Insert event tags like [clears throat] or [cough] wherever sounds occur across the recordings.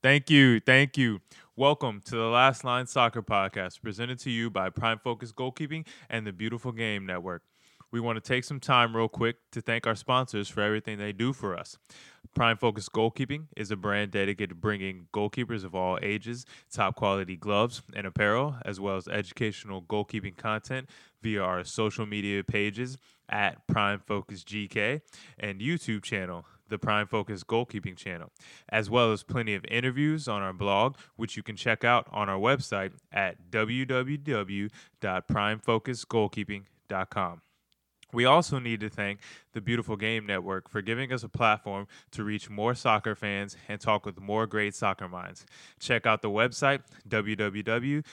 Thank you. Thank you. Welcome to the Last Line Soccer Podcast, presented to you by Prime Focus Goalkeeping and the Beautiful Game Network. We want to take some time, real quick, to thank our sponsors for everything they do for us. Prime Focus Goalkeeping is a brand dedicated to bringing goalkeepers of all ages top quality gloves and apparel, as well as educational goalkeeping content via our social media pages at Prime Focus GK and YouTube channel, the Prime Focus Goalkeeping channel, as well as plenty of interviews on our blog, which you can check out on our website at www.primefocusgoalkeeping.com. We also need to thank the Beautiful Game Network for giving us a platform to reach more soccer fans and talk with more great soccer minds. Check out the website, www.bgn.fm,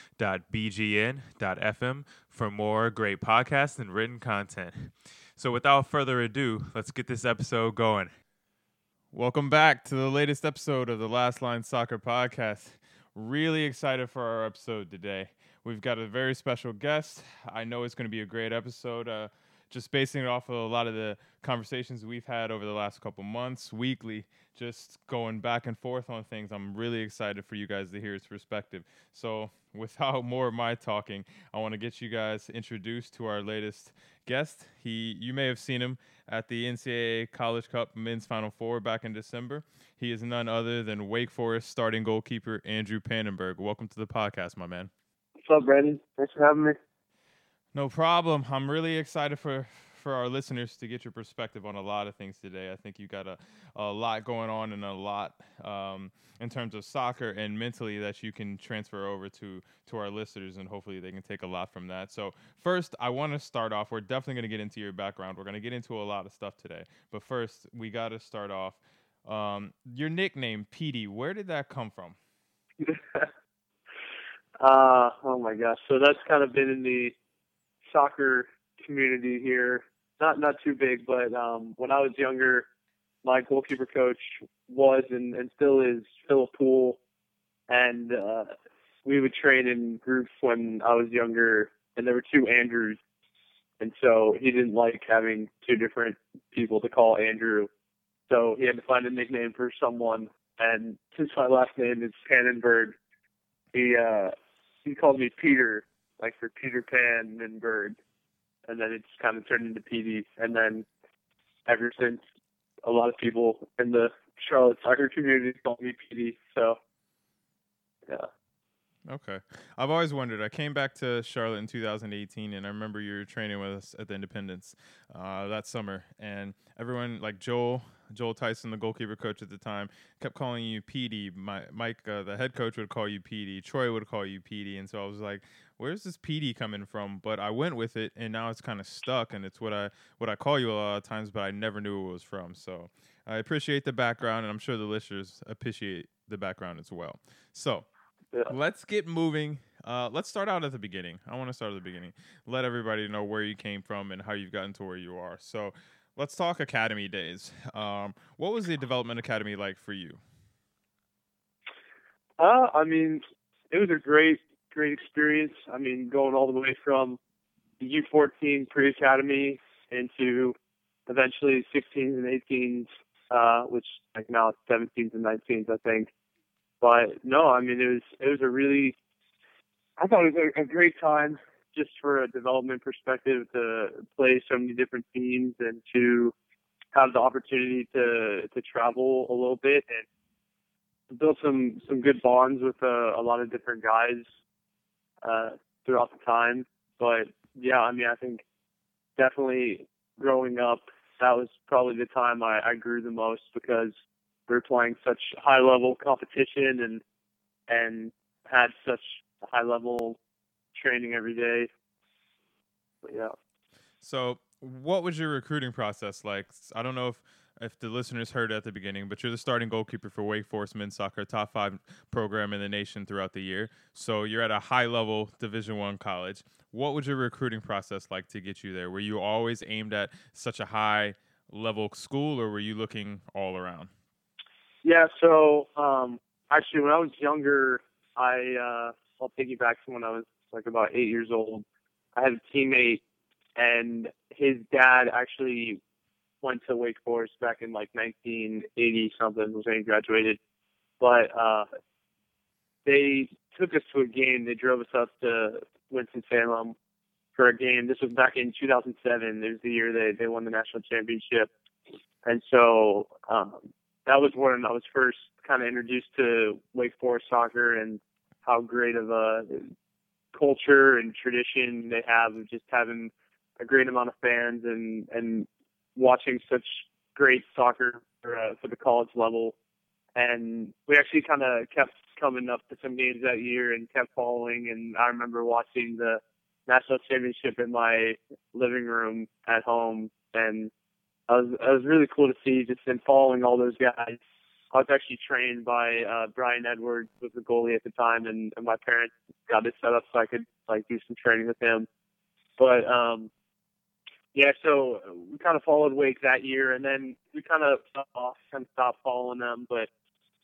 for more great podcasts and written content. So, without further ado, let's get this episode going. Welcome back to the latest episode of the Last Line Soccer Podcast. Really excited for our episode today. We've got a very special guest. I know it's going to be a great episode. Uh, just basing it off of a lot of the conversations we've had over the last couple months, weekly, just going back and forth on things. I'm really excited for you guys to hear his perspective. So, [laughs] without more of my talking, I want to get you guys introduced to our latest guest. He, you may have seen him at the NCAA College Cup Men's Final Four back in December. He is none other than Wake Forest starting goalkeeper Andrew Pannenberg. Welcome to the podcast, my man. What's up, Brandon? Thanks for having me. No problem. I'm really excited for for our listeners to get your perspective on a lot of things today. I think you got a, a lot going on and a lot um, in terms of soccer and mentally that you can transfer over to to our listeners, and hopefully they can take a lot from that. So first, I want to start off. We're definitely going to get into your background. We're going to get into a lot of stuff today, but first, we got to start off. Um, your nickname, Petey. Where did that come from? [laughs] uh, oh my gosh. So that's kind of been in the soccer community here. Not not too big, but um, when I was younger, my goalkeeper coach was and, and still is Philip Poole, and uh, we would train in groups when I was younger, and there were two Andrews, and so he didn't like having two different people to call Andrew, so he had to find a nickname for someone, and since my last name is Pannenberg, he uh, he called me Peter, like for Peter Pan and Bird and then it just kind of turned into PD. And then ever since, a lot of people in the Charlotte soccer community call me PD. So, yeah. Okay. I've always wondered. I came back to Charlotte in 2018, and I remember you were training with us at the Independence uh, that summer. And everyone, like Joel, Joel Tyson, the goalkeeper coach at the time, kept calling you PD. My, Mike, uh, the head coach, would call you PD. Troy would call you PD. And so I was like, where's this PD coming from? But I went with it, and now it's kind of stuck, and it's what I what I call you a lot of times, but I never knew it was from. So I appreciate the background, and I'm sure the listeners appreciate the background as well. So yeah. let's get moving. Uh, let's start out at the beginning. I want to start at the beginning. Let everybody know where you came from and how you've gotten to where you are. So let's talk academy days. Um, what was the development academy like for you? Uh, I mean, it was a great great experience. I mean, going all the way from the U14 pre-academy into eventually 16s and 18s, uh, which like now it's 17s and 19s, I think. But no, I mean, it was it was a really, I thought it was a, a great time just for a development perspective to play so many different teams and to have the opportunity to to travel a little bit and build some some good bonds with uh, a lot of different guys uh, throughout the time. But yeah, I mean, I think definitely growing up, that was probably the time I, I grew the most because we were playing such high level competition and and had such high level training every day. But yeah. So, what was your recruiting process like? I don't know if if the listeners heard at the beginning, but you're the starting goalkeeper for Wake Forest men's soccer, top five program in the nation throughout the year. So you're at a high level Division One college. What was your recruiting process like to get you there? Were you always aimed at such a high level school, or were you looking all around? Yeah. So um, actually, when I was younger, I uh, I'll take you back to when I was like about eight years old. I had a teammate, and his dad actually went to Wake Forest back in like 1980 something was when he graduated, but uh, they took us to a game. They drove us up to Winston Salem for a game. This was back in 2007. It was the year they they won the national championship, and so um, that was when I was first kind of introduced to Wake Forest soccer and how great of a culture and tradition they have of just having a great amount of fans and and watching such great soccer for, uh, for the college level. And we actually kind of kept coming up to some games that year and kept following. And I remember watching the national championship in my living room at home, and I was it was really cool to see just in following all those guys. I was actually trained by uh, Brian Edwards, was the goalie at the time, and, and my parents got it set up so I could like do some training with him. But um, yeah, so uh, we kind of followed Wake that year, and then we kind of off and stopped following them. But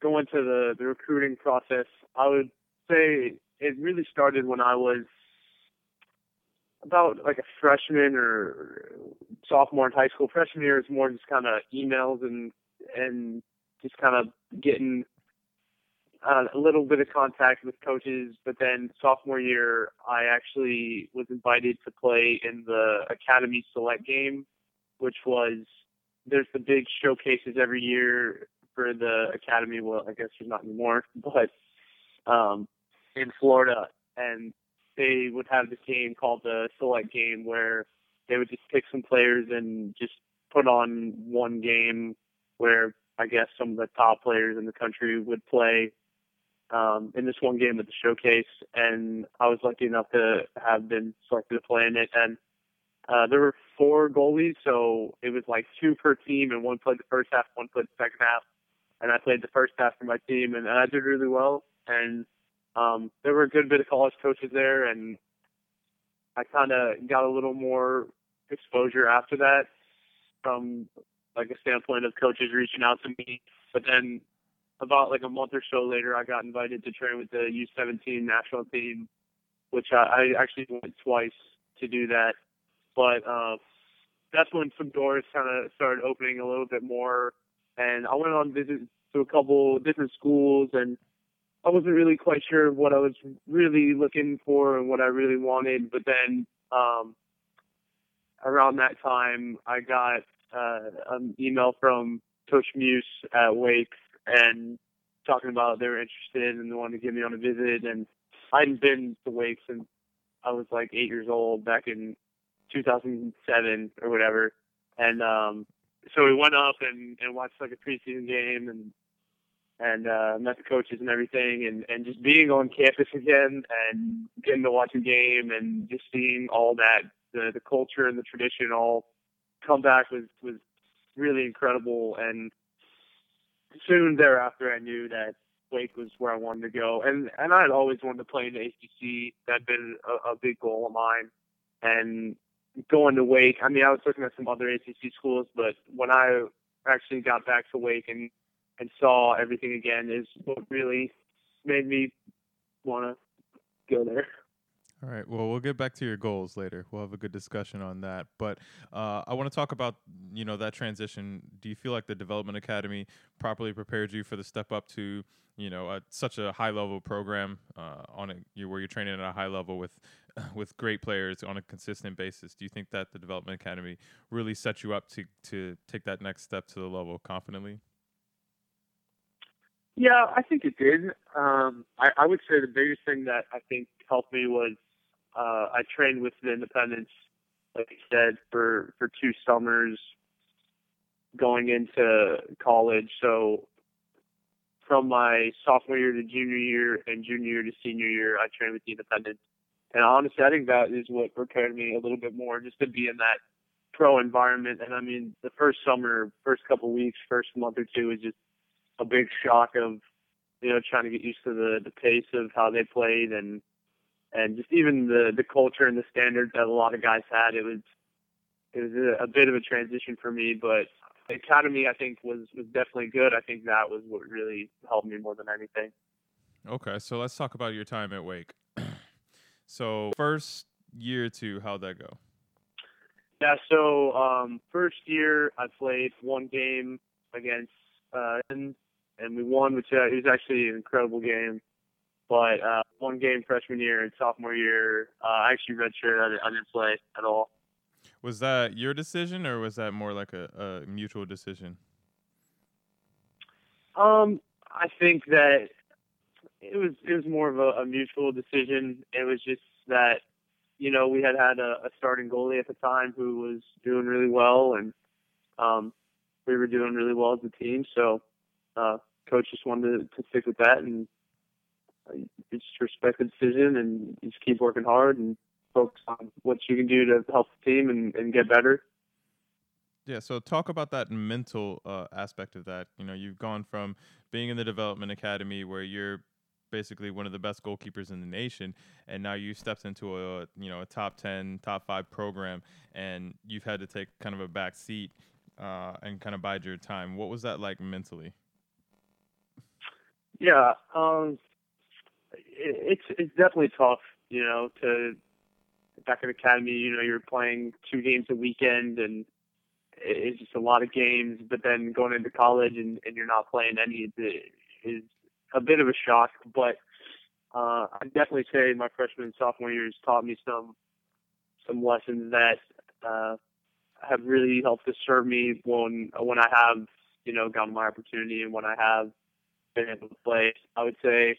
going to the the recruiting process, I would say it really started when I was about like a freshman or sophomore in high school. Freshman year is more just kind of emails and and just kind of getting uh, a little bit of contact with coaches. But then sophomore year, I actually was invited to play in the academy select game, which was there's the big showcases every year for the academy. Well, I guess there's not anymore, [laughs] but um, in Florida, and they would have this game called the select game where they would just pick some players and just put on one game where I guess some of the top players in the country would play um, in this one game at the showcase, and I was lucky enough to have been selected to play in it. And uh, there were four goalies, so it was like two per team, and one played the first half, one played the second half, and I played the first half for my team, and, and I did really well. And um, there were a good bit of college coaches there, and I kind of got a little more exposure after that from like a standpoint of coaches reaching out to me. But then about like a month or so later, I got invited to train with the U17 national team, which I, I actually went twice to do that. But uh, that's when some doors kind of started opening a little bit more, and I went on visits to a couple different schools, and I wasn't really quite sure what I was really looking for and what I really wanted. But then um, around that time, I got uh, an email from Coach Muuss at Wake and talking about they were interested and they wanted to get me on a visit. And I hadn't been to Wake since I was like eight years old back in 2007 or whatever. And um, so we went up and, and watched like a preseason game and and uh, met the coaches and everything, and and just being on campus again and getting to watch a game and just seeing all that the the culture and the tradition all come back was was really incredible. And soon thereafter, I knew that Wake was where I wanted to go, and and I had always wanted to play in the ACC. That'd been a, a big goal of mine, and going to Wake. I mean, I was looking at some other ACC schools, but when I actually got back to Wake and and saw everything again is what really made me want to go there. All right. Well, we'll get back to your goals later. We'll have a good discussion on that. But uh, I want to talk about you know that transition. Do you feel like the Development Academy properly prepared you for the step up to you know a, such a high level program uh, on a, you, where you're training at a high level with [laughs] with great players on a consistent basis? Do you think that the Development Academy really set you up to to take that next step to the level confidently? Yeah, I think it did. Um, I, I would say the biggest thing that I think helped me was uh, I trained with the Independence, like I said, for for two summers going into college. So from my sophomore year to junior year and junior year to senior year, I trained with the Independence. And honestly, I think that is what prepared me a little bit more just to be in that pro environment. And I mean, the first summer, first couple weeks, first month or two was just a big shock of, you know, trying to get used to the the pace of how they played and and just even the the culture and the standards that a lot of guys had. It was it was a, a bit of a transition for me, but the academy I think was was definitely good. I think that was what really helped me more than anything. Okay, so let's talk about your time at Wake. [clears throat] so first year two, how'd that go? Yeah, so um, first year I played one game against uh, and and we won, which uh, it was actually an incredible game. But uh, one game freshman year and sophomore year, uh, I actually redshirted. I, didn't- I didn't play at all. Was that your decision, or was that more like a, a mutual decision? Um, I think that it was it was more of a, a mutual decision. It was just that you know we had had a, a starting goalie at the time who was doing really well, and um, we were doing really well as a team. So uh, coach just wanted to, to stick with that, and uh, you just respect the decision, and you just keep working hard and focus on what you can do to help the team and, and get better. Yeah, so talk about that mental uh, aspect of that. You know, you've gone from being in the development academy where you're basically one of the best goalkeepers in the nation, and now you stepped into a you know a top ten, top five program, and you've had to take kind of a back seat uh, and kind of bide your time. What was that like mentally? Yeah, um, it's it's definitely tough, you know, to back in academy. You know, you're playing two games a weekend, and it's just a lot of games. But then going into college and, and you're not playing any is a bit of a shock. But uh, I definitely say my freshman and sophomore years taught me some some lessons that uh, have really helped to serve me when when I have you know gotten my opportunity and when I have been able to play. I would say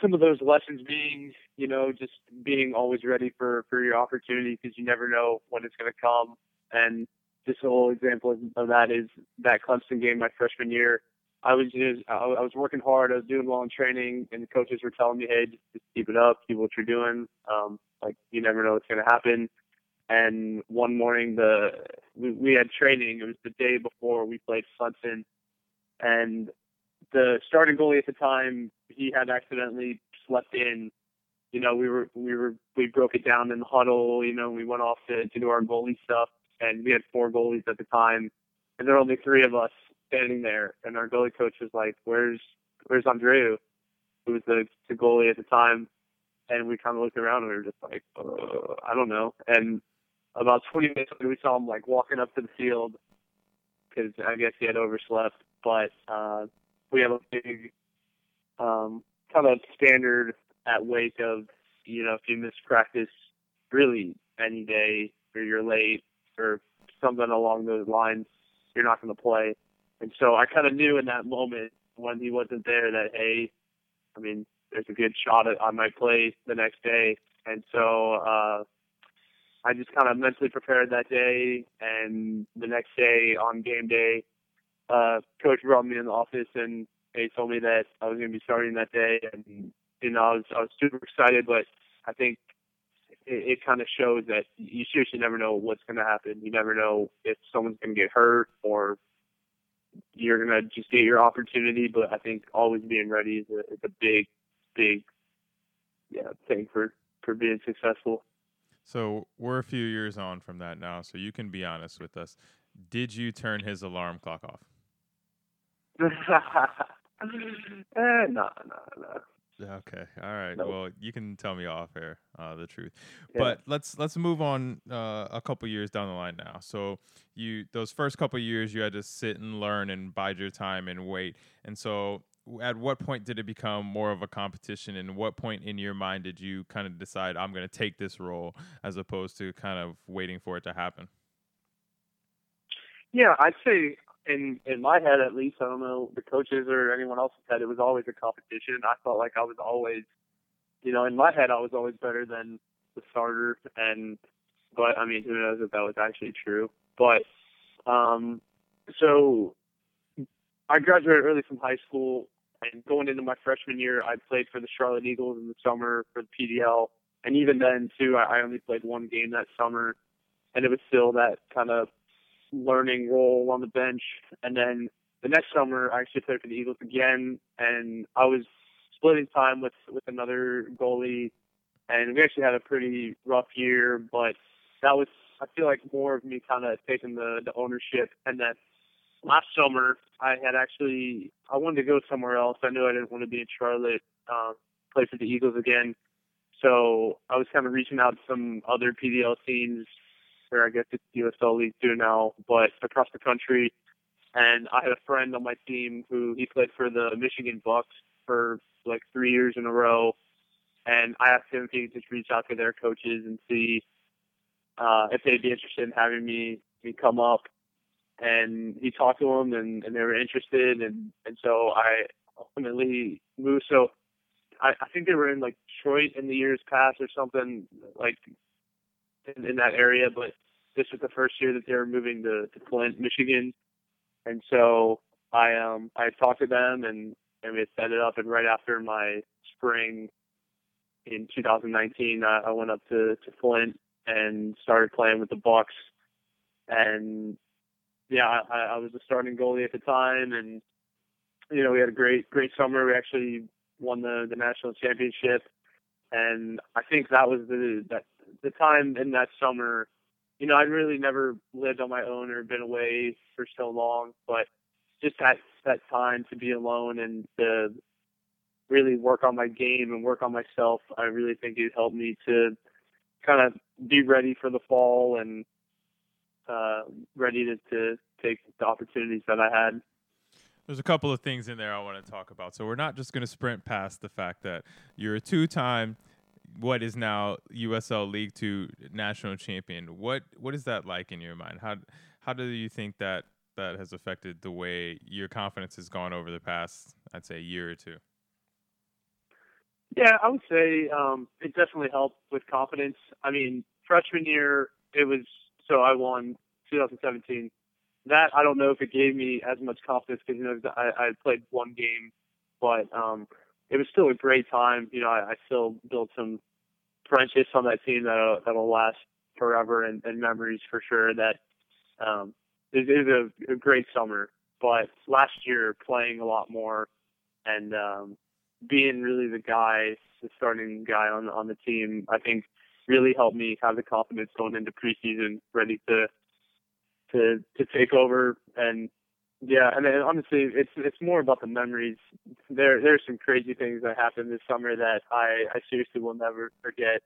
some of those lessons being, you know, just being always ready for for your opportunity because you never know when it's going to come. And just a whole example of- that is that Clemson game my freshman year. I was just I was working hard. I was doing well in training, and the coaches were telling me, "Hey, just, just keep it up. Keep what you're doing. Um, like you never know what's going to happen." And one morning, the we, we had training. It was the day before we played Clemson, and the starting goalie at the time, he had accidentally slept in. You know, we were we were we broke it down in the huddle. You know, we went off to, to do our goalie stuff, and we had four goalies at the time, and there were only three of us standing there. And our goalie coach was like, "Where's Where's Andreu?" Who was the, the goalie at the time, and we kind of looked around and we were just like, uh, "I don't know." And about 20 minutes later, we saw him like walking up to the field because I guess he had overslept. But uh, we have a big um, kind of standard at wake of you know if you miss practice really any day or you're late or something along those lines you're not going to play. And so i kind of knew in that moment when he wasn't there that hey i mean there's a good shot at, i might play the next day. And so uh i just kind of mentally prepared that day and the next day on game day uh coach brought me in the office and they told me that I was going to be starting that day, and you know I was I was super excited. But I think it, it kind of shows that you seriously never know what's going to happen. You never know if someone's going to get hurt or you're going to just get your opportunity. But I think always being ready is a, is a big, big, yeah, thing for for being successful. So we're a few years on from that now, so you can be honest with us. Did you turn his alarm clock off? [laughs] eh, no, no, no. Okay, all right. Nope. Well, you can tell me off air uh, the truth, Yeah. but let's let's move on uh, a couple years down the line now. So you those first couple years you had to sit and learn and bide your time and wait. And so at what point did it become more of a competition? And what point in your mind did you kind of decide I'm going to take this role as opposed to kind of waiting for it to happen? Yeah, I'd say in in my head at least, I don't know the coaches or anyone else's head, it was always a competition. I felt like I was always, you know, in my head, I was always better than the starter. And but I mean, who knows if that was actually true? But um, so I graduated early from high school, and going into my freshman year, I played for the Charlotte Eagles in the summer for the PDL. And even then, too, I I only played one game that summer, and it was still that kind of learning role on the bench. And then the next summer, I actually played for the Eagles again, and I was splitting time with with another goalie, and we actually had a pretty rough year. But that was, I feel like, more of me kind of taking the the ownership. And then last summer, I had actually I wanted to go somewhere else. I knew I didn't want to be in Charlotte, um, play for the Eagles again. So I was kind of reaching out to some other PDL teams, or I guess it's USL League Two now, but across the country. And I had a friend on my team who he played for the Michigan Bucks for like three years in a row. And I asked him if he could just reach out to their coaches and see uh, if they'd be interested in having me me come up. And he talked to them, and, and they were interested, and and so I ultimately moved. So I, I think they were in like Detroit in the years past or something like in, in that area, but this was the first year that they were moving to, to Flint, Michigan, and so I um I talked to them and and we set it up, and right after my spring in 2019, I, I went up to to Flint and started playing with the Bucks, and yeah, I, I was the starting goalie at the time, and you know we had a great great summer. We actually won the the national championship, and I think that was the that the time in that summer. You know, I'd really never lived on my own or been away for so long, but just that that time to be alone and to really work on my game and work on myself, I really think it helped me to kind of be ready for the fall and uh, ready to, to take the opportunities that I had. There's a couple of things in there I want to talk about. So we're not just going to sprint past the fact that you're a two-time what is now USL League Two national champion. What what is that like in your mind? How how do you think that that has affected the way your confidence has gone over the past, I'd say, year or two? Yeah, I would say um, it definitely helped with confidence. I mean, freshman year, it was so I won 2017 that I don't know if it gave me as much confidence because you know I, I played one game, but um, it was still a great time. You know, I, I still built some friendships on that team that'll that'll last forever and, and memories for sure. That um, it, it was a, a great summer, but last year playing a lot more and um, being really the guy, the starting guy on on the team, I think really helped me have the confidence going into preseason, ready to to to take over and yeah, and then honestly, it's it's more about the memories. There there's some crazy things that happened this summer that I I seriously will never forget.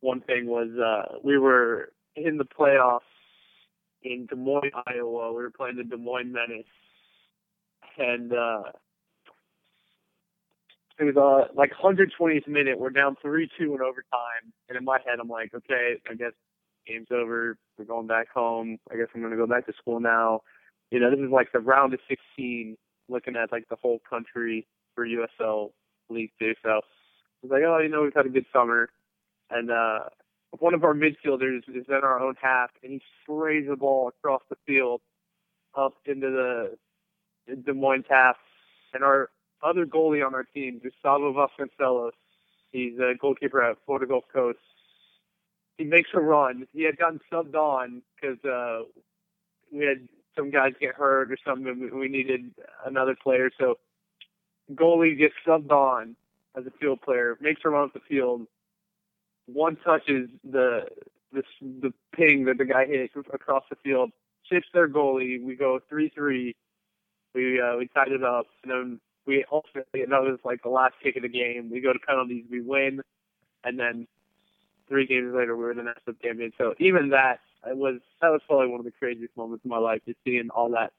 One thing was uh we were in the playoffs in Des Moines, Iowa. We were playing the Des Moines Menace, and uh it was uh like 120th minute. We're down three two in overtime, and in my head I'm like, okay, I guess game's over. We're going back home. I guess I'm to go back to school now. You know, this is like the round of 16, looking at like the whole country for USL League Two. So I was like, oh, you know, we've had a good summer. And uh, one of our midfielders is in our own half, and he sprays the ball across the field up into the Des Moines half. And our other goalie on our team, Gustavo Vasconcelos, he's a goalkeeper at Florida Gulf Coast he makes a run. He had gotten subbed on because uh, we had some guys get hurt or something. We needed another player, so goalie gets subbed on as a field player, makes a run up the field. One touches the the the ping that the guy hit across the field, chips their goalie. We go three three. We uh, we tied it up, and then we ultimately another like the last kick of the game. We go to penalties, we win, and then three games later, we were the national champion. So even that was that was probably one of the craziest moments of my life, just seeing all that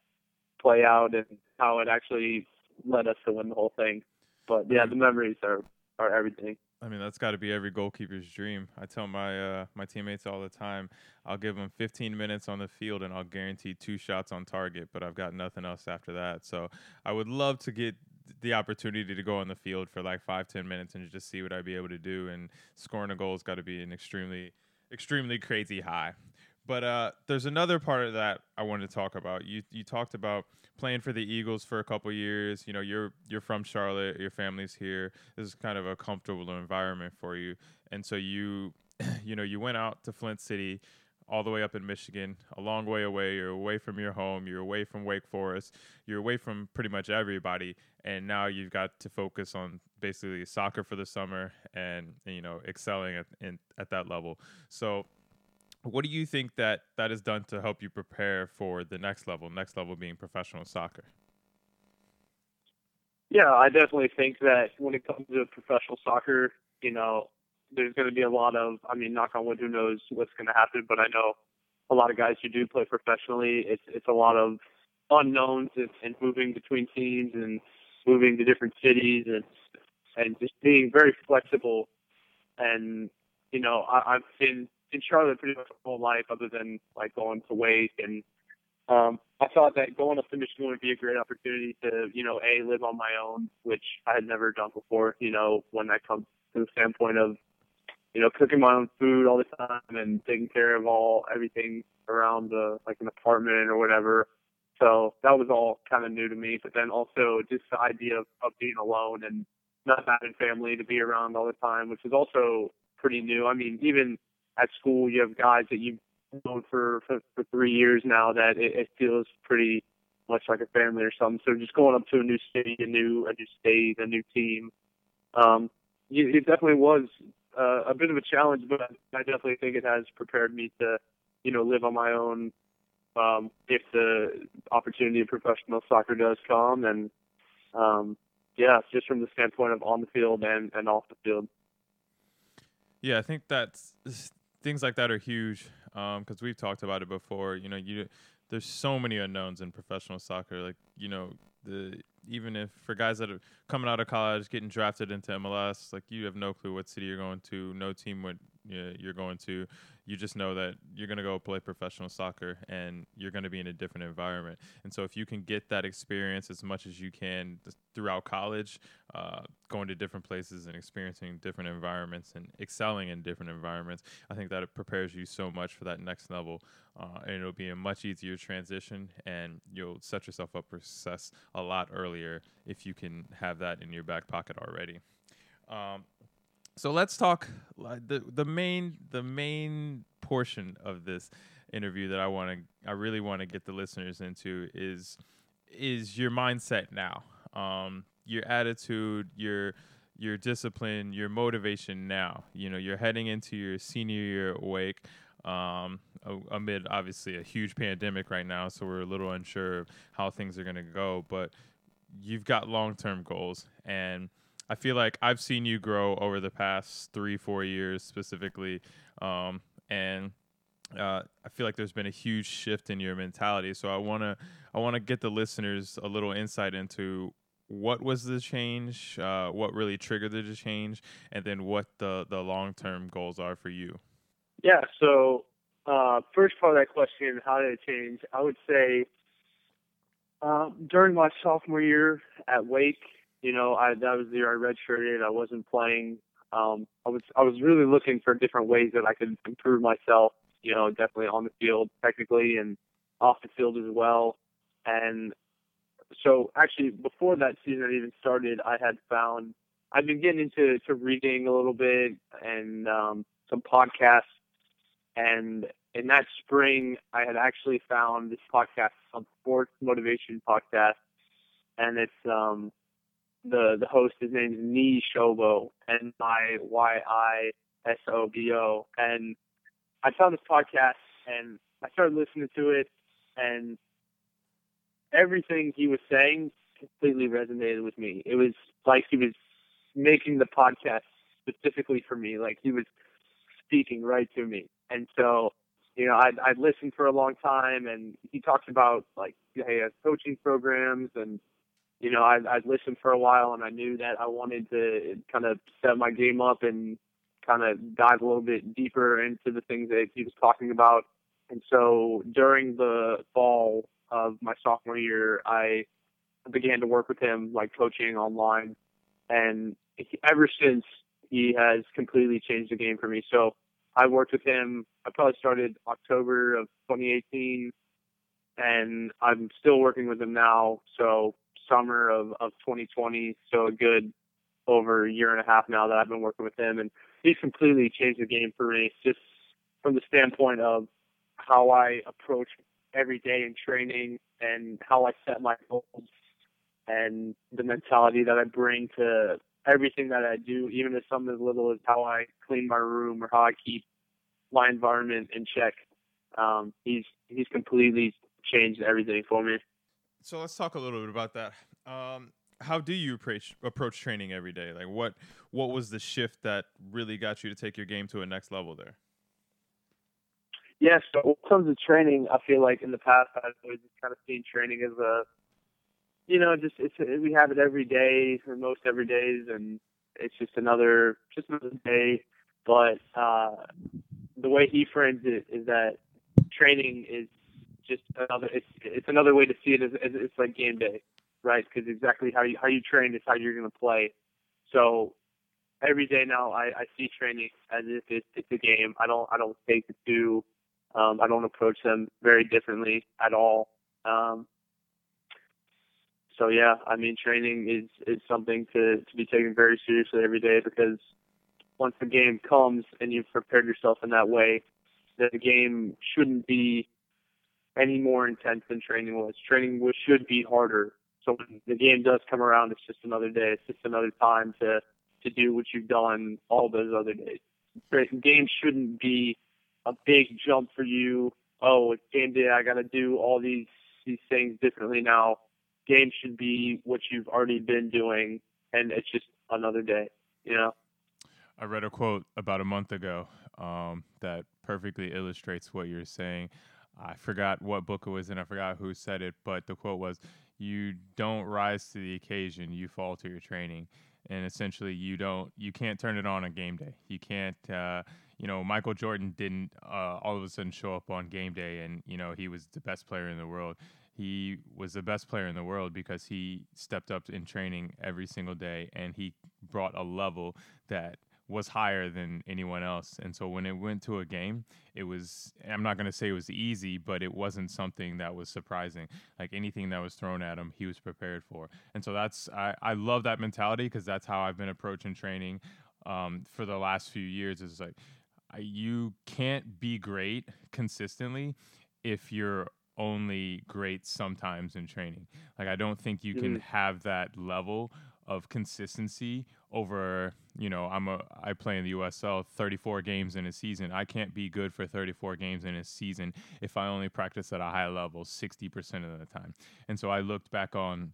play out and how it actually led us to win the whole thing. But yeah, the memories are are everything. I mean, that's got to be every goalkeeper's dream. I tell my uh, my teammates all the time, I'll give them 15 minutes on the field and I'll guarantee two shots on target, but I've got nothing else after that. So I would love to get the opportunity to go on the field for like five ten minutes and just see what I'd be able to do. And scoring a goal has got to be an extremely, extremely crazy high. But uh, there's another part of that I wanted to talk about. You you talked about playing for the Eagles for a couple years. You know, you're you're from Charlotte. Your family's here. This is kind of a comfortable environment for you. And so you, [clears throat] you know, you went out to Flint City all the way up in Michigan, a long way away. You're away from your home. You're away from Wake Forest. You're away from pretty much everybody. And now you've got to focus on basically soccer for the summer and, you know excelling at in, at that level. So, what do you think that that has done to help you prepare for the next level? Next level being professional soccer. Yeah, I definitely think that when it comes to professional soccer, you know, there's going to be a lot of, I mean, knock on wood, who knows what's going to happen, but I know a lot of guys who do play professionally, it's it's a lot of unknowns and, and moving between teams and moving to different cities and and just being very flexible. And you know, I, I've been in Charlotte pretty much my whole life, other than like going to Wake. And um, I thought that going to Michigan would be a great opportunity to, you know, a live on my own, which I had never done before. You know, when that comes to the standpoint of you know, cooking my own food all the time and taking care of all everything around the like an apartment or whatever. So that was all kind of new to me. But then also just the idea of, of being alone and not having family to be around all the time, which is also pretty new. I mean, even at school, you have guys that you've known for for, for three years now that it, it feels pretty much like a family or something. So just going up to a new city, a new a new state, a new team, um, it definitely was uh, a bit of a challenge, but I definitely think it has prepared me to, you know, live on my own um, if the opportunity of professional soccer does come. And um, yeah, just from the standpoint of on the field and, and off the field. Yeah, I think that's things like that are huge because um, we've talked about it before. You know, you there's so many unknowns in professional soccer. Like you know, the even if for guys that are coming out of college, getting drafted into MLS, like you have no clue what city you're going to, no team what you're going to. You just know that you're going to go play professional soccer and you're going to be in a different environment. And so, if you can get that experience as much as you can throughout college, uh, going to different places and experiencing different environments and excelling in different environments, I think that it prepares you so much for that next level. Uh, and it'll be a much easier transition, and you'll set yourself up for success a lot earlier if you can have that in your back pocket already. Um, so let's talk the the main the main portion of this interview that I want to I really want to get the listeners into is is your mindset now. Um, your attitude, your your discipline, your motivation now. You know, you're heading into your senior year at Wake um, amid obviously a huge pandemic right now, so we're a little unsure of how things are going to go. But you've got long term goals, and I feel like I've seen you grow over the past three, four years specifically, um, and uh, I feel like there's been a huge shift in your mentality. So I wanna I wanna get the listeners a little insight into what was the change, uh, what really triggered the change, and then what the the long term goals are for you. Yeah. So uh, first part of that question, how did it change? I would say um, during my sophomore year at Wake, you know, I that was the year I redshirted. I wasn't playing. Um, I was I was really looking for different ways that I could improve myself. You know, definitely on the field technically and off the field as well. And so actually before that season even started, I had found I've been getting into to reading a little bit and um, some podcasts. And in that spring, I had actually found this podcast, a sports motivation podcast, and it's um, the the host his name's Niyi Sobo N I Y I S O B O and I found this podcast and I started listening to it and everything he was saying completely resonated with me. It was like he was making the podcast specifically for me, like he was speaking right to me. And so, you know, I'd, I'd listened for a long time and he talks about like, hey, coaching programs and you know, I I listened for a while and I knew that I wanted to kind of set my game up and kind of dive a little bit deeper into the things that he was talking about. And so during the fall of my sophomore year, I began to work with him, like coaching online. And he, ever since, he has completely changed the game for me. So I worked with him. I probably started October of 2018, and I'm still working with him now. So summer of, of 2020, so a good over a year and a half now that I've been working with him, and he's completely changed the game for me, just from the standpoint of how I approach every day in training and how I set my goals and the mentality that I bring to everything that I do, even if something as little as how I clean my room or how I keep my environment in check. Um, he's he's completely changed everything for me so let's talk a little bit about that. Um, how do you approach approach training every day? Like what what was the shift that really got you to take your game to a next level there? Yeah, so when it comes to training, I feel like in the past I've always kind of seen training as a, you know, just it's we have it every day or most every days, and it's just another just another day. But uh, the way he frames it is that training is just another. It's it's another way to see it as, as it's like game day, right? Because exactly how you how you train is how you're going to play. So every day now I, I see training as if it's, it's a game. I don't I don't take it too um, I don't approach them very differently at all. Um, so yeah, I mean, training is is something to to be taken very seriously every day because once the game comes and you've prepared yourself in that way, the game shouldn't be any more intense than training was. Training was, should be harder. So when the game does come around, it's just another day. It's just another time to to do what you've done all those other days. Games shouldn't be a big jump for you. Oh, it's game day. I got to do all these these things differently now. Game should be what you've already been doing, and it's just another day. You know. I read a quote about a month ago um, that perfectly illustrates what you're saying. I forgot what book it was in. I forgot who said it, but the quote was, "You don't rise to the occasion; you fall to your training." And essentially, you don't, you can't turn it on on game day. You can't. Uh, you know, Michael Jordan didn't uh, all of a sudden show up on game day and, you know, he was the best player in the world. He was the best player in the world because he stepped up in training every single day and he brought a level that was higher than anyone else. And so when it went to a game, it was, I'm not going to say it was easy, but it wasn't something that was surprising. Like anything that was thrown at him, he was prepared for. And so that's, I, I love that mentality because that's how I've been approaching training um, for the last few years. Is like, you can't be great consistently if you're only great sometimes in training. Like I don't think you can mm-hmm. have that level of consistency over, you know, I'm a I play in the USL 34 games in a season. I can't be good for 34 games in a season if I only practice at a high level 60% of the time. And so I looked back on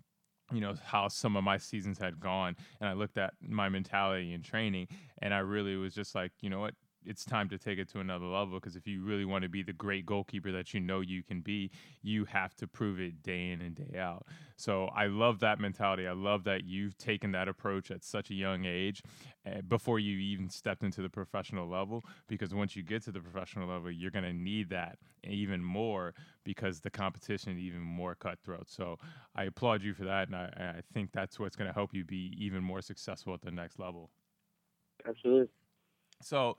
you know how some of my seasons had gone and i looked at my mentality and training and i really was just like you know what it's time to take it to another level because if you really want to be the great goalkeeper that you know you can be, you have to prove it day in and day out. So I love that mentality. I love that you've taken that approach at such a young age uh, before you even stepped into the professional level because once you get to the professional level, you're going to need that even more because the competition even more cutthroat. So I applaud you for that. And I, I think that's what's going to help you be even more successful at the next level. Absolutely. So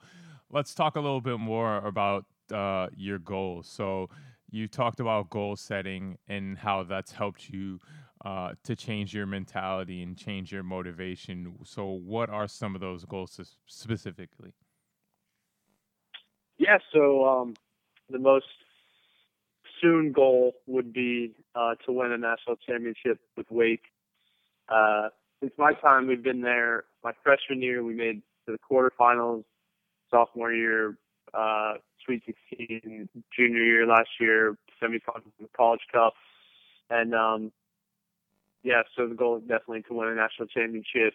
let's talk a little bit more about uh, your goals. So you talked about goal setting and how that's helped you uh, to change your mentality and change your motivation. So what are some of those goals specifically? Yeah, so um, the most soon goal would be uh, to win a national championship with Wake. Uh, since my time, we've been there. My freshman year, we made to the quarterfinals. Sophomore year, uh, Sweet 16. Junior year last year, semifinals in the College Cup, and um, yeah. So the goal is definitely to win a national championship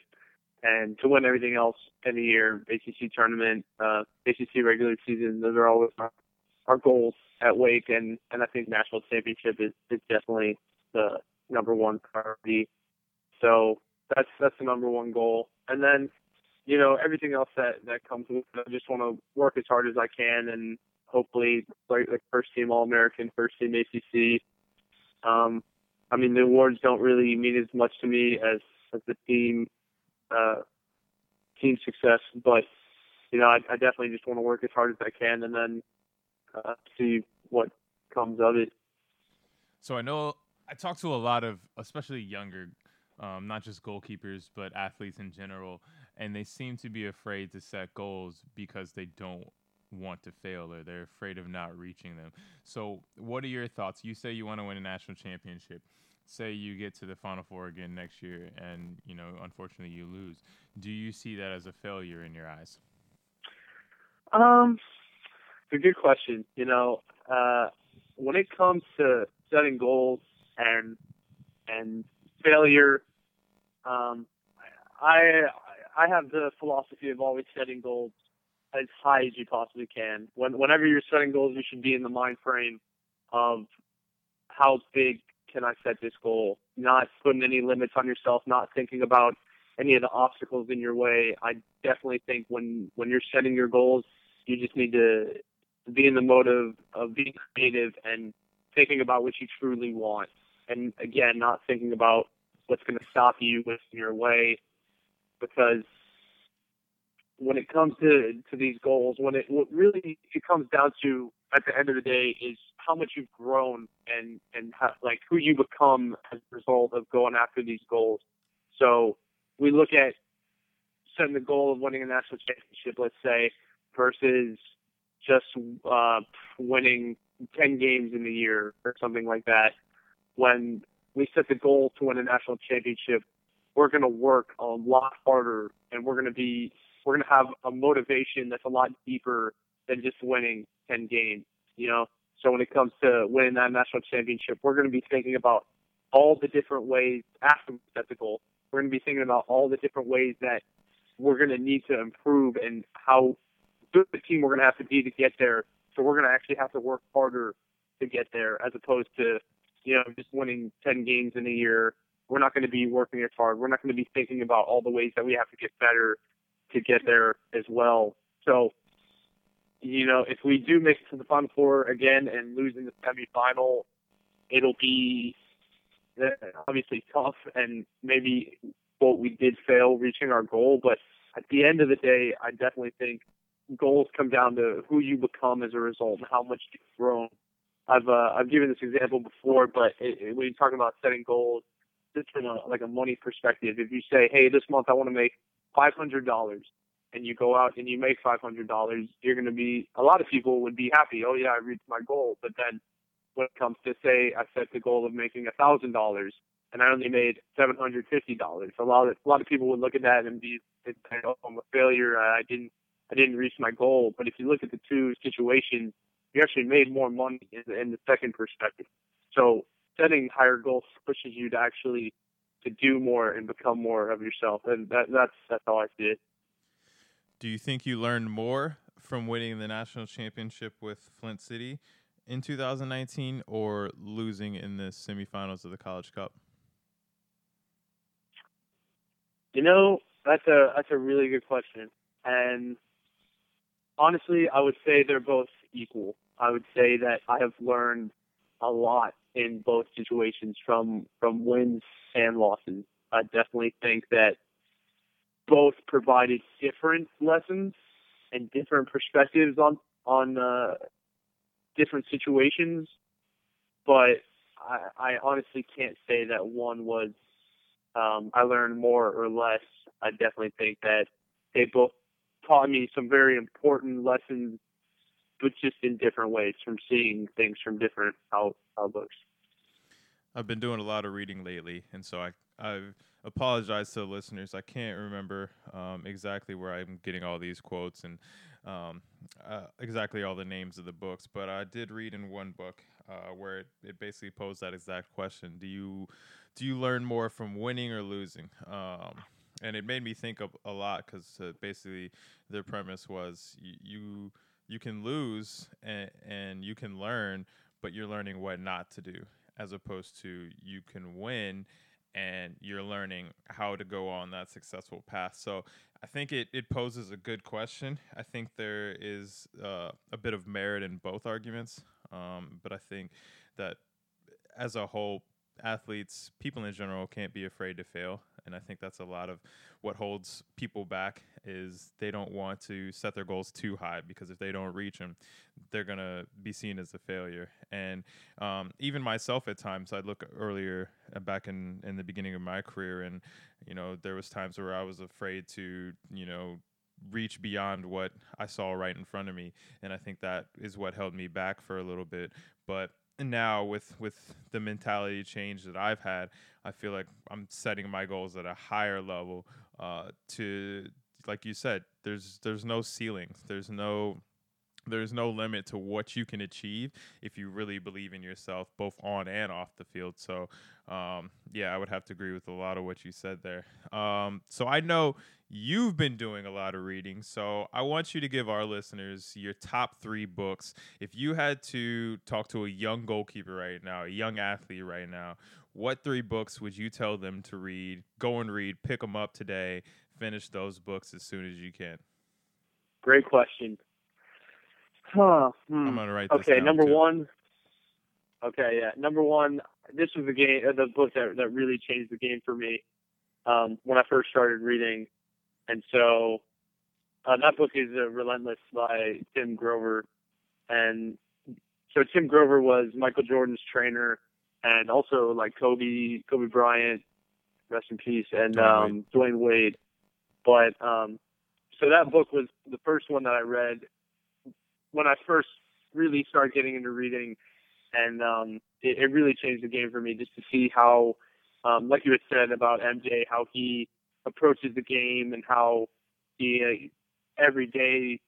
and to win everything else in the year. ACC tournament, uh, ACC regular season. Those are always our, our goals at Wake, and and I think national championship is is definitely the number one priority. So that's that's the number one goal. And then you know, everything else that that comes with it. I just want to work as hard as I can and hopefully like like first team All American, first team ACC. Um, I mean, the awards don't really mean as much to me as as the team uh, team success, but you know, I, I definitely just want to work as hard as I can and then uh, see what comes of it. So I know I talk to a lot of, especially younger, um, not just goalkeepers, but athletes in general and they seem to be afraid to set goals because they don't want to fail or they're afraid of not reaching them. So, what are your thoughts? You say you want to win a national championship. Say you get to the Final Four again next year, and you know, unfortunately, you lose. Do you see that as a failure in your eyes? Um, it's a good question. You know, uh, when it comes to setting goals and and failure, um, I I have the philosophy of always setting goals as high as you possibly can. When whenever you're setting goals, you should be in the mind frame of how big can I set this goal? Not putting any limits on yourself, not thinking about any of the obstacles in your way. I definitely think when when you're setting your goals, you just need to be in the mode of, of being creative and thinking about what you truly want. And again, not thinking about what's going to stop you, what's in your way, because when it comes to to these goals, when it what really it comes down to at the end of the day is how much you've grown and and how, like who you become as a result of going after these goals. So we look at setting the goal of winning a national championship, let's say, versus just uh, winning 10 games in a year or something like that. When we set the goal to win a national championship, we're going to work a lot harder and we're going to be we're going to have a motivation that's a lot deeper than just winning 10 games, you know? So when it comes to winning that national championship, we're going to be thinking about all the different ways after set the goal. We're going to be thinking about all the different ways that we're going to need to improve and how good the team we're going to have to be to get there. So we're going to actually have to work harder to get there as opposed to, you know, just winning 10 games in a year. We're not going to be working as hard. We're not going to be thinking about all the ways that we have to get better to get there as well. So, you know, if we do make it to the Final Four again and lose in the semifinal, it'll be uh, obviously tough and maybe what we did fail reaching our goal. But at the end of the day, I definitely think goals come down to who you become as a result and how much you've grown. I've uh, I've given this example before, but it, it, when you're talking about setting goals, just from a, like a money perspective, if you say, hey, this month I want to make five hundred dollars, and you go out and you make five hundred dollars, you're going to be a lot of people would be happy. Oh yeah, I reached my goal. But then when it comes to say I set the goal of making a thousand dollars and I only made seven hundred fifty dollars, a lot of a lot of people would look at that and be, oh, I'm a failure. I didn't I didn't reach my goal. But if you look at the two situations, you actually made more money in, in the second perspective. So setting higher goals pushes you to actually to do more and become more of yourself, and that, that's that's how I see it. Do you think you learned more from winning the national championship with Flint City in 2019, or losing in the semifinals of the College Cup? You know, that's a that's a really good question, and honestly, I would say they're both equal. I would say that I have learned a lot in both situations from from wins and losses. I definitely think that both provided different lessons and different perspectives on on uh, different situations, but I, I honestly can't say that one was um, I learned more or less. I definitely think that they both taught me some very important lessons, but just in different ways from seeing things from different out, outlooks. I've been doing a lot of reading lately, and so I I've apologized to the listeners. I can't remember um, exactly where I'm getting all these quotes and um, uh, exactly all the names of the books, but I did read in one book uh, where it, it basically posed that exact question: Do you do you learn more from winning or losing? Um, and it made me think of a lot because uh, basically their premise was y- you you can lose and, and you can learn, but you're learning what not to do, as opposed to you can win and you're learning how to go on that successful path. So I think it, it poses a good question. I think there is uh, a bit of merit in both arguments, um, but I think that as a whole, athletes, people in general, can't be afraid to fail, and I think that's a lot of what holds people back is they don't want to set their goals too high because if they don't reach them, they're gonna be seen as a failure. And um, even myself, at times, I'd look earlier uh, back in in the beginning of my career, and you know there was times where I was afraid to you know reach beyond what I saw right in front of me. And I think that is what held me back for a little bit. But now with with the mentality change that I've had, I feel like I'm setting my goals at a higher level. Uh, to like you said, there's there's no ceilings. There's no there's no limit to what you can achieve if you really believe in yourself, both on and off the field. So, um, yeah, I would have to agree with a lot of what you said there. Um, so I know you've been doing a lot of reading, so I want you to give our listeners your top three books. If you had to talk to a young goalkeeper right now, a young athlete right now, what three books would you tell them to read? Go and read, pick them up today, finish those books as soon as you can. Great question. Huh. Hmm. I'm gonna write this Okay, number too. one. Okay, yeah, number one. This was the game, uh, the book that that really changed the game for me um, when I first started reading, and so uh, that book is uh, Relentless by Tim Grover, and so Tim Grover was Michael Jordan's trainer, and also like Kobe, Kobe Bryant, rest in peace, and Dwyane um, Dwyane Wade. But um, so that book was the first one that I read when I first really started getting into reading, and um, it, it really changed the game for me just to see how, um, like you had said about MJ, how he approaches the game and how he uh, every day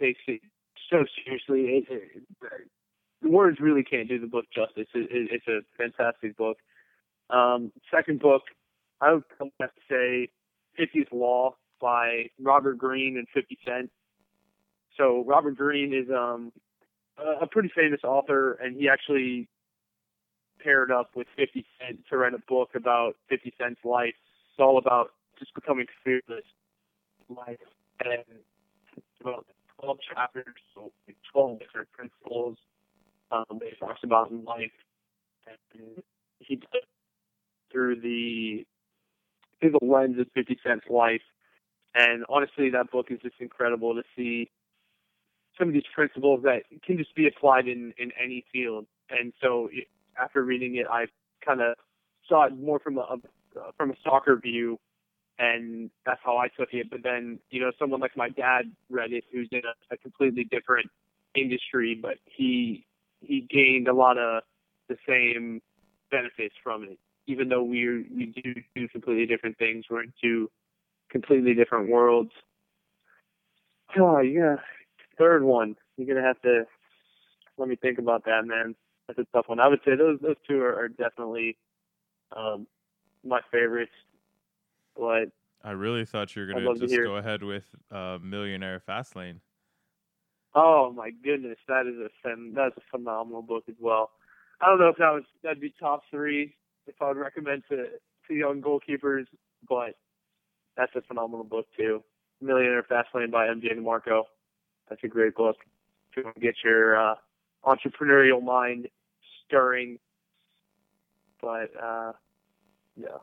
takes it so seriously. It, it, the words really can't do the book justice. It, it, it's a fantastic book. Um, second book, I would have to say 50th Law by Robert Greene and 50 Cent. So Robert Greene is um, a pretty famous author, and he actually paired up with 50 Cent to write a book about 50 Cent's life. It's all about just becoming fearless life, and about 12 chapters, so 12 different principles um, that he talks about in life. And he does through the through the lens of 50 Cent's life. And honestly, that book is just incredible to see some of these principles that can just be applied in, in any field. And so after reading it, I kind of saw it more from a, a from a soccer view, and that's how I took it. But then, you know, someone like my dad read it, who's in a, a completely different industry, but he he gained a lot of the same benefits from it. Even though we we do do completely different things, we're in two completely different worlds. Oh yeah, third one. You're gonna have to let me think about that, man. That's a tough one. I would say those those two are, are definitely um, my favorites. But I really thought you were gonna love to just go ahead with uh, Millionaire Fastlane. oh my goodness, that is a phen- that's a phenomenal book as well. I don't know if that was that'd be top three if I would recommend to to young goalkeepers, but that's a phenomenal book too. Millionaire Fastlane by MJ DeMarco. That's a great book. To get your uh, entrepreneurial mind stirring. But uh, yeah.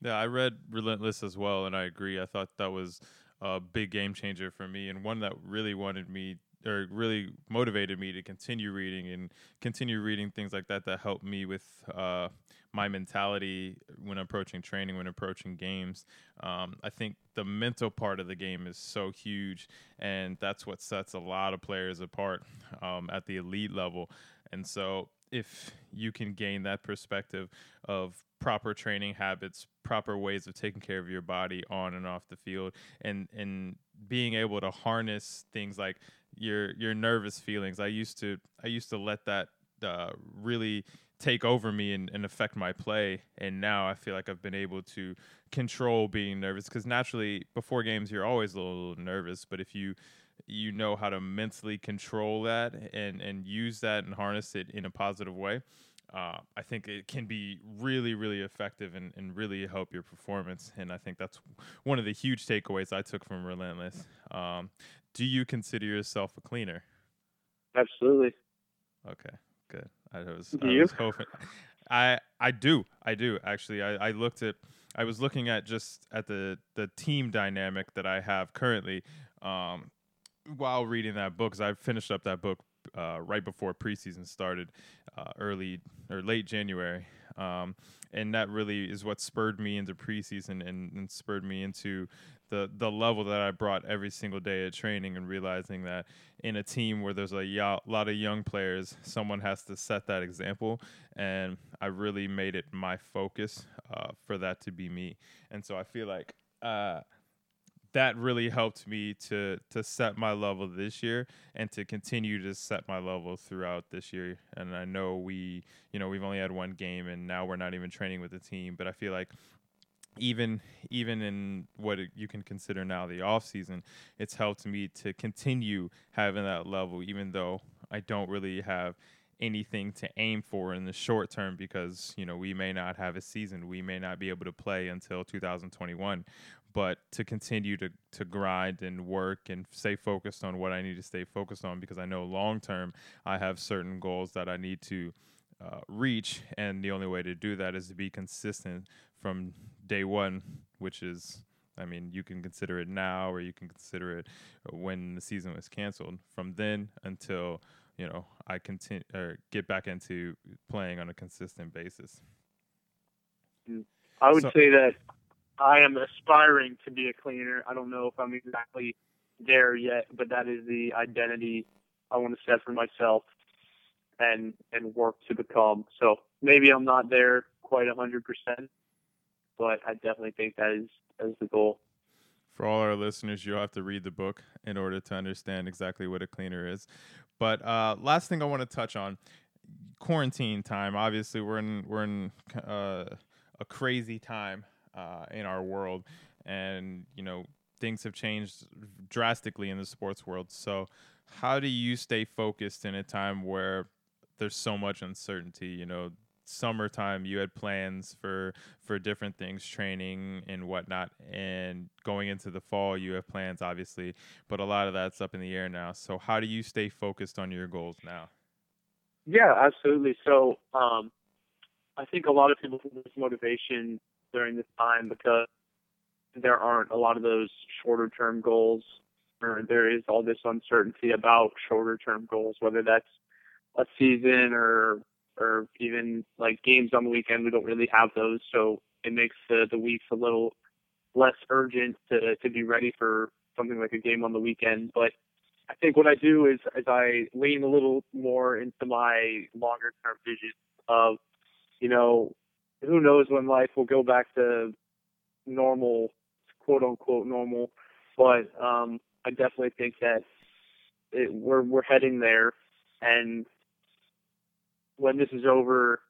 Yeah, I read Relentless as well, and I agree. I thought that was a big game changer for me, and one that really wanted me or really motivated me to continue reading and continue reading things like that that helped me with uh, my mentality when approaching training, when approaching games. Um, I think the mental part of the game is so huge, and that's what sets a lot of players apart um, at the elite level. And so, if you can gain that perspective of proper training habits, proper ways of taking care of your body on and off the field, and and being able to harness things like your your nervous feelings. I used to I used to let that uh, really take over me and, and affect my play, and now I feel like I've been able to control being nervous because naturally before games you're always a little nervous, but if you you know how to mentally control that and and use that and harness it in a positive way uh, I think it can be really, really effective and, and really help your performance. And I think that's one of the huge takeaways I took from Relentless. Um, do you consider yourself a cleaner? Absolutely. Okay, good. I was, Do I you? was hoping. I I do I do actually. I, I looked at I was looking at just at the the team dynamic that I have currently um, while reading that book because I finished up that book uh, right before preseason started, uh, early or late January. Um, and that really is what spurred me into preseason and, and spurred me into the the level that I brought every single day at training and realizing that in a team where there's a lot of young players, someone has to set that example. And I really made it my focus uh, for that to be me. And so I feel like uh, that really helped me to to set my level this year and to continue to set my level throughout this year. And I know we, you know, we've only had one game and now we're not even training with the team, but I feel like even even in what you can consider now the off season, it's helped me to continue having that level, even though I don't really have anything to aim for in the short term because you know we may not have a season. We may not be able to play until 2021 but to continue to to grind and work and stay focused on what I need to stay focused on because I know long term I have certain goals that I need to uh, reach and the only way to do that is to be consistent from day one which is I mean, you can consider it now, or you can consider it when the season was canceled. From then until you know I continue or get back into playing on a consistent basis. I would So- say that I am aspiring to be a cleaner. I don't know if I'm exactly there yet, but that is the identity I want to set for myself and and work to become. So maybe I'm not there quite hundred percent, but I definitely think that is is the goal. For all our listeners, you'll have to read the book in order to understand exactly what a cleaner is. But uh, last thing I want to touch on quarantine time. Obviously, we're in we're in uh, a crazy time uh, in our world, and you know things have changed drastically in the sports world. So, how do you stay focused in a time where there's so much uncertainty? You know, summertime you had plans for for different things training and whatnot and going into the fall you have plans obviously but a lot of that's up in the air now so how do you stay focused on your goals now Yeah, absolutely. So um, I think a lot of people lose motivation during this time because there aren't a lot of those shorter term goals, or there is all this uncertainty about shorter term goals, whether that's a season or or even like games on the weekend. We don't really have those, so it makes the the weeks a little less urgent to to be ready for something like a game on the weekend. But I think what I do is, is I lean a little more into my longer term vision of, you know, who knows when life will go back to normal, quote unquote normal. But um, I definitely think that it, we're we're heading there, and when this is over,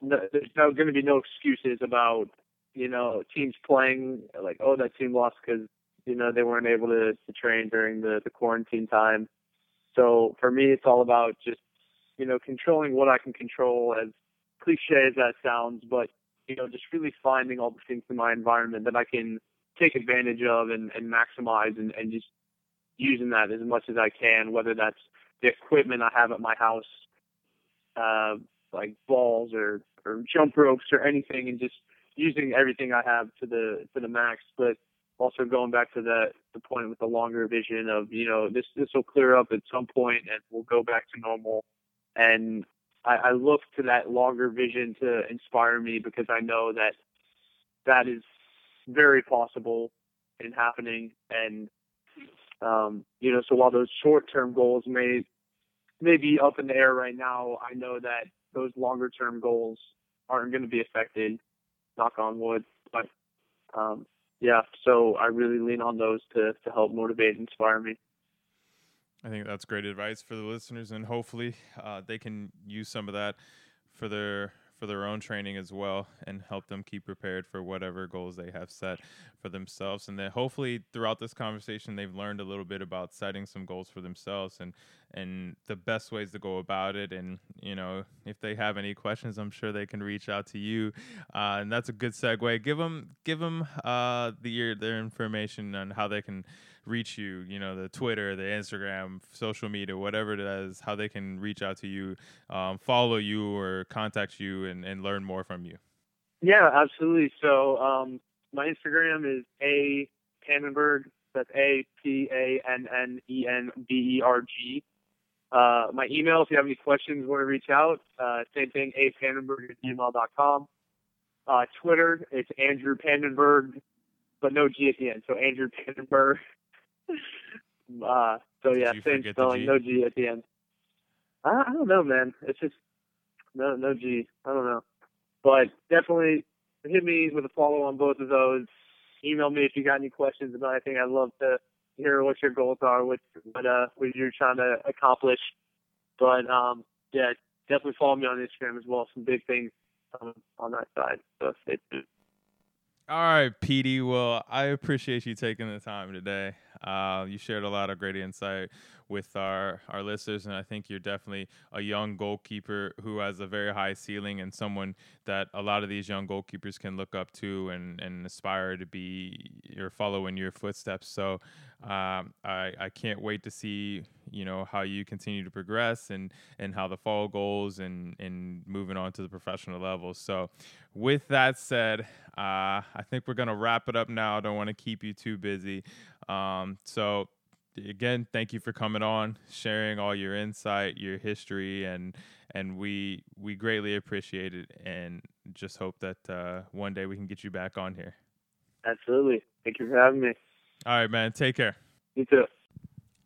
no, there's no going to be no excuses about you know teams playing like oh that team lost because you know they weren't able to, to train during the, the quarantine time. So for me, it's all about just you know controlling what I can control. As cliche as that sounds, but you know just really finding all the things in my environment that I can take advantage of and, and maximize and, and just using that as much as I can, whether that's the equipment I have at my house, uh, like balls or, or jump ropes or anything, and just using everything I have to the to the max. But also going back to the the point with the longer vision of you know this this will clear up at some point and we'll go back to normal. And I, I look to that longer vision to inspire me because I know that that is very possible in happening. And um, you know, so while those short term goals may may be up in the air right now, I know that those longer term goals aren't going to be affected. Knock on wood, but um, yeah, so I really lean on those to to help motivate and inspire me. i think that's great advice for the listeners and hopefully uh, they can use some of that for their for their own training as well and help them keep prepared for whatever goals they have set for themselves. And then hopefully throughout this conversation they've learned a little bit about setting some goals for themselves and and the best ways to go about it. And you know if they have any questions i'm sure they can reach out to you. Uh, and that's a good segue. Give them give them uh, the their information on how they can reach you you know the twitter the instagram social media whatever it is how they can reach out to you um, follow you or contact you and, and learn more from you Yeah, absolutely. So um, my Instagram is a Pannenberg. That's A P A N N E N B E R G. Uh, my email, if you have any questions, want to reach out, uh, same thing, a Pannenberg at gmail.com. Uh, Twitter, it's Andrew Pannenberg, but no G at the end. So Andrew Pannenberg. Uh, so yeah, same spelling, no G at the end. I, I don't know, man. It's just no no G. I don't know. But definitely hit me with a follow on both of those. Email me if you got any questions about anything. I'd love to hear what your goals are, what what uh what you're trying to accomplish. But um yeah, definitely follow me on Instagram as well. Some big things um, on that side. So stay tuned. All right, Petey. Well, I appreciate you taking the time today. Uh, you shared a lot of great insight with our our listeners, and I think you're definitely a young goalkeeper who has a very high ceiling and someone that a lot of these young goalkeepers can look up to and and aspire to be or follow in your footsteps. So um, I I can't wait to see you know how you continue to progress and and how the fall goes and and moving on to the professional level. So with that said, uh, I think we're gonna wrap it up now. I don't want to keep you too busy. Um, so again, thank you for coming on, sharing all your insight, your history, and and we we greatly appreciate it, and just hope that uh, one day we can get you back on here. Absolutely. Thank you for having me. All right, man. Take care. You too.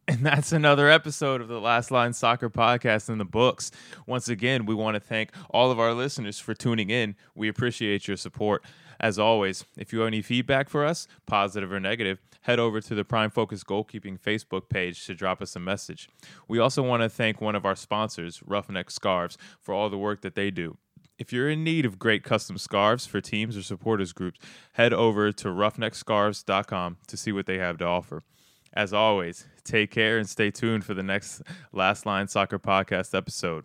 And that's another episode of the Last Line Soccer Podcast in the books. Once again, we want to thank all of our listeners for tuning in. We appreciate your support. As always, if you have any feedback for us, positive or negative, head over to the Prime Focus Goalkeeping Facebook page to drop us a message. We also want to thank one of our sponsors, Roughneck Scarves, for all the work that they do. If you're in need of great custom scarves for teams or supporters groups, head over to roughneckscarves.com to see what they have to offer. As always, take care and stay tuned for the next Last Line Soccer Podcast episode.